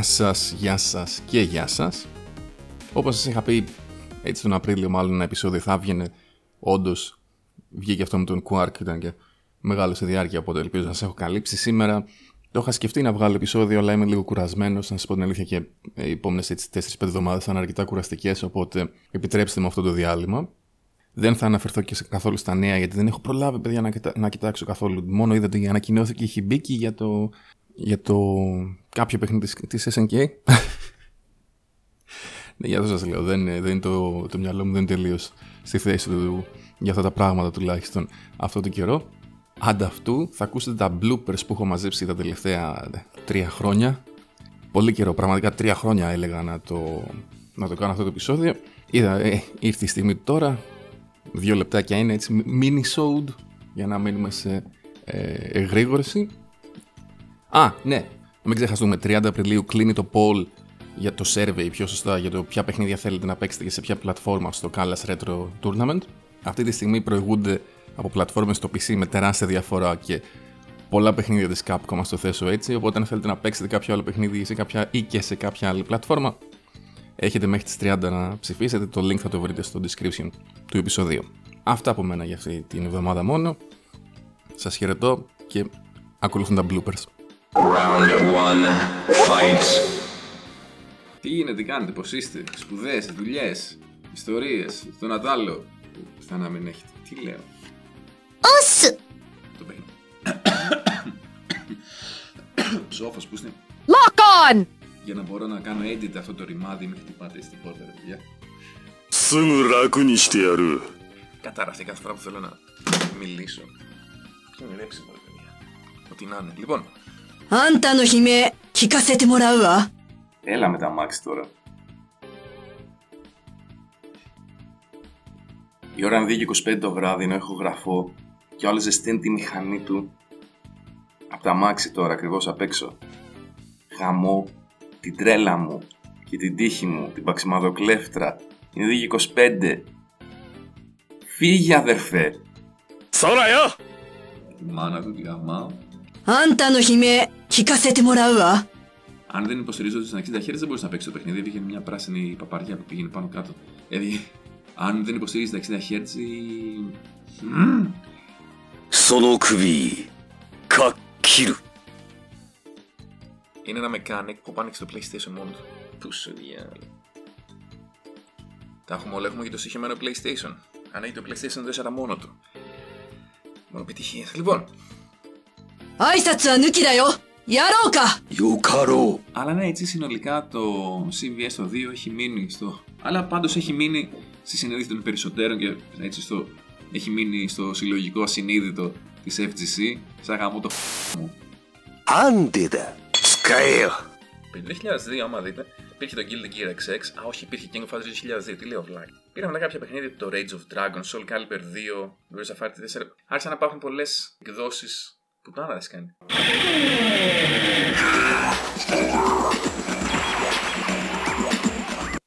Γεια σας, γεια σας και γεια σας. Όπως σας είχα πει έτσι τον Απρίλιο μάλλον ένα επεισόδιο θα έβγαινε. Όντως βγήκε αυτό με τον Quark ήταν και μεγάλο σε διάρκεια οπότε ελπίζω να σας έχω καλύψει σήμερα. Το είχα σκεφτεί να βγάλω επεισόδιο αλλά είμαι λίγο κουρασμένος να σας πω την αλήθεια και οι επόμενες 4-5 εβδομάδες θα είναι αρκετά κουραστικές οπότε επιτρέψτε μου αυτό το διάλειμμα. Δεν θα αναφερθώ και σε καθόλου στα νέα γιατί δεν έχω προλάβει παιδιά να, κοιτά, να κοιτάξω καθόλου. Μόνο είδα ότι ανακοινώθηκε η Χιμπίκη για το για το κάποιο παιχνίδι της SNK. ναι, για αυτό σας λέω, δεν, δεν είναι το, το μυαλό μου δεν είναι τελείως στη θέση του για αυτά τα πράγματα τουλάχιστον αυτό το καιρό. Ανταυτού θα ακούσετε τα bloopers που έχω μαζέψει τα τελευταία τρία χρόνια. Πολύ καιρό, πραγματικά τρία χρόνια έλεγα να το, να το κάνω αυτό το επεισόδιο. Είδα, ε, ήρθε η στιγμή τώρα, δύο λεπτάκια είναι έτσι, mini για να μείνουμε σε ε, εγρήγορση. Α, ναι. Μην ξεχαστούμε, 30 Απριλίου κλείνει το poll για το survey, πιο σωστά, για το ποια παιχνίδια θέλετε να παίξετε και σε ποια πλατφόρμα στο Callas Retro Tournament. Αυτή τη στιγμή προηγούνται από πλατφόρμες στο PC με τεράστια διαφορά και πολλά παιχνίδια της Capcom, ας το θέσω έτσι, οπότε αν θέλετε να παίξετε κάποιο άλλο παιχνίδι σε κάποια, ή και σε κάποια άλλη πλατφόρμα, έχετε μέχρι τις 30 να ψηφίσετε, το link θα το βρείτε στο description του επεισοδίου. Αυτά από μένα για αυτή την εβδομάδα μόνο. Σας χαιρετώ και ακολουθούν τα bloopers. Round one, fight. Τι γίνεται, κάνετε, πώς είστε, σπουδές, δουλειές, ιστορίες, το Νατάλο. θα να μην έχετε. Τι λέω. Ος! Το παίρνω. Ψόφος, πού είναι. Lock on! Για να μπορώ να κάνω edit αυτό το ρημάδι, μην χτυπάτε στην πόρτα, ρε παιδιά. Κατάρα αυτή κάθε φορά που θέλω να μιλήσω. Είναι λέξη, παιδιά; Ό,τι να είναι. Λοιπόν, あんたの悲鳴、聞かせてもらうわ。 Έλα με τα μάξι τώρα. Η ώρα είναι 2.25 το βράδυ ενώ έχω γραφώ και ο άλλος ζεσταίνει τη μηχανή του από τα μάξι τώρα ακριβώς απ' έξω. Χαμώ την τρέλα μου και την τύχη μου, την παξιμαδοκλέφτρα. Είναι 2.25. Φύγε αδερφέ. そらよ Η μάνα του τη γαμάω. あんたの悲鳴、聞かせてもらうわ。 Αν δεν υποστηρίζονται στα 60 χέρια, δεν μπορεί να παίξει το παιχνίδι. Έβγαινε μια πράσινη παπαριά που πήγαινε πάνω κάτω. Έβγαινε. Αν δεν υποστηρίζει τα 60 Hz. μμμ, その首かっ切る Είναι ένα mechanic που πάνε στο PlayStation μόνο του. Πού σου διάλο. Τα έχουμε όλα. Έχουμε και το συγχυμένο PlayStation. Αν έχει το PlayStation 4 μόνο του. Μόνο επιτυχίε. Λοιπόν, 挨拶は抜きだよ。やろうか。よかろ Αλλά ναι, έτσι συνολικά το CVS το 2 έχει μείνει στο. Αλλά πάντω έχει μείνει στη συνείδηση των περισσότερων και έτσι στο. Έχει μείνει στο συλλογικό ασυνείδητο τη FGC. Σαν γάμο το μου. うなんでだ使えよ Το 2002, άμα δείτε, υπήρχε το Guild Gear XX. Α, όχι, υπήρχε King of Fighters 2002. Τι λέω, βλάκι. Πήραμε μετά κάποια παιχνίδια, το Rage of Dragons, Soul Calibur 2, Virtua Fighter 4. Άρχισαν να υπάρχουν πολλέ εκδόσει που το άρεσε κάνει.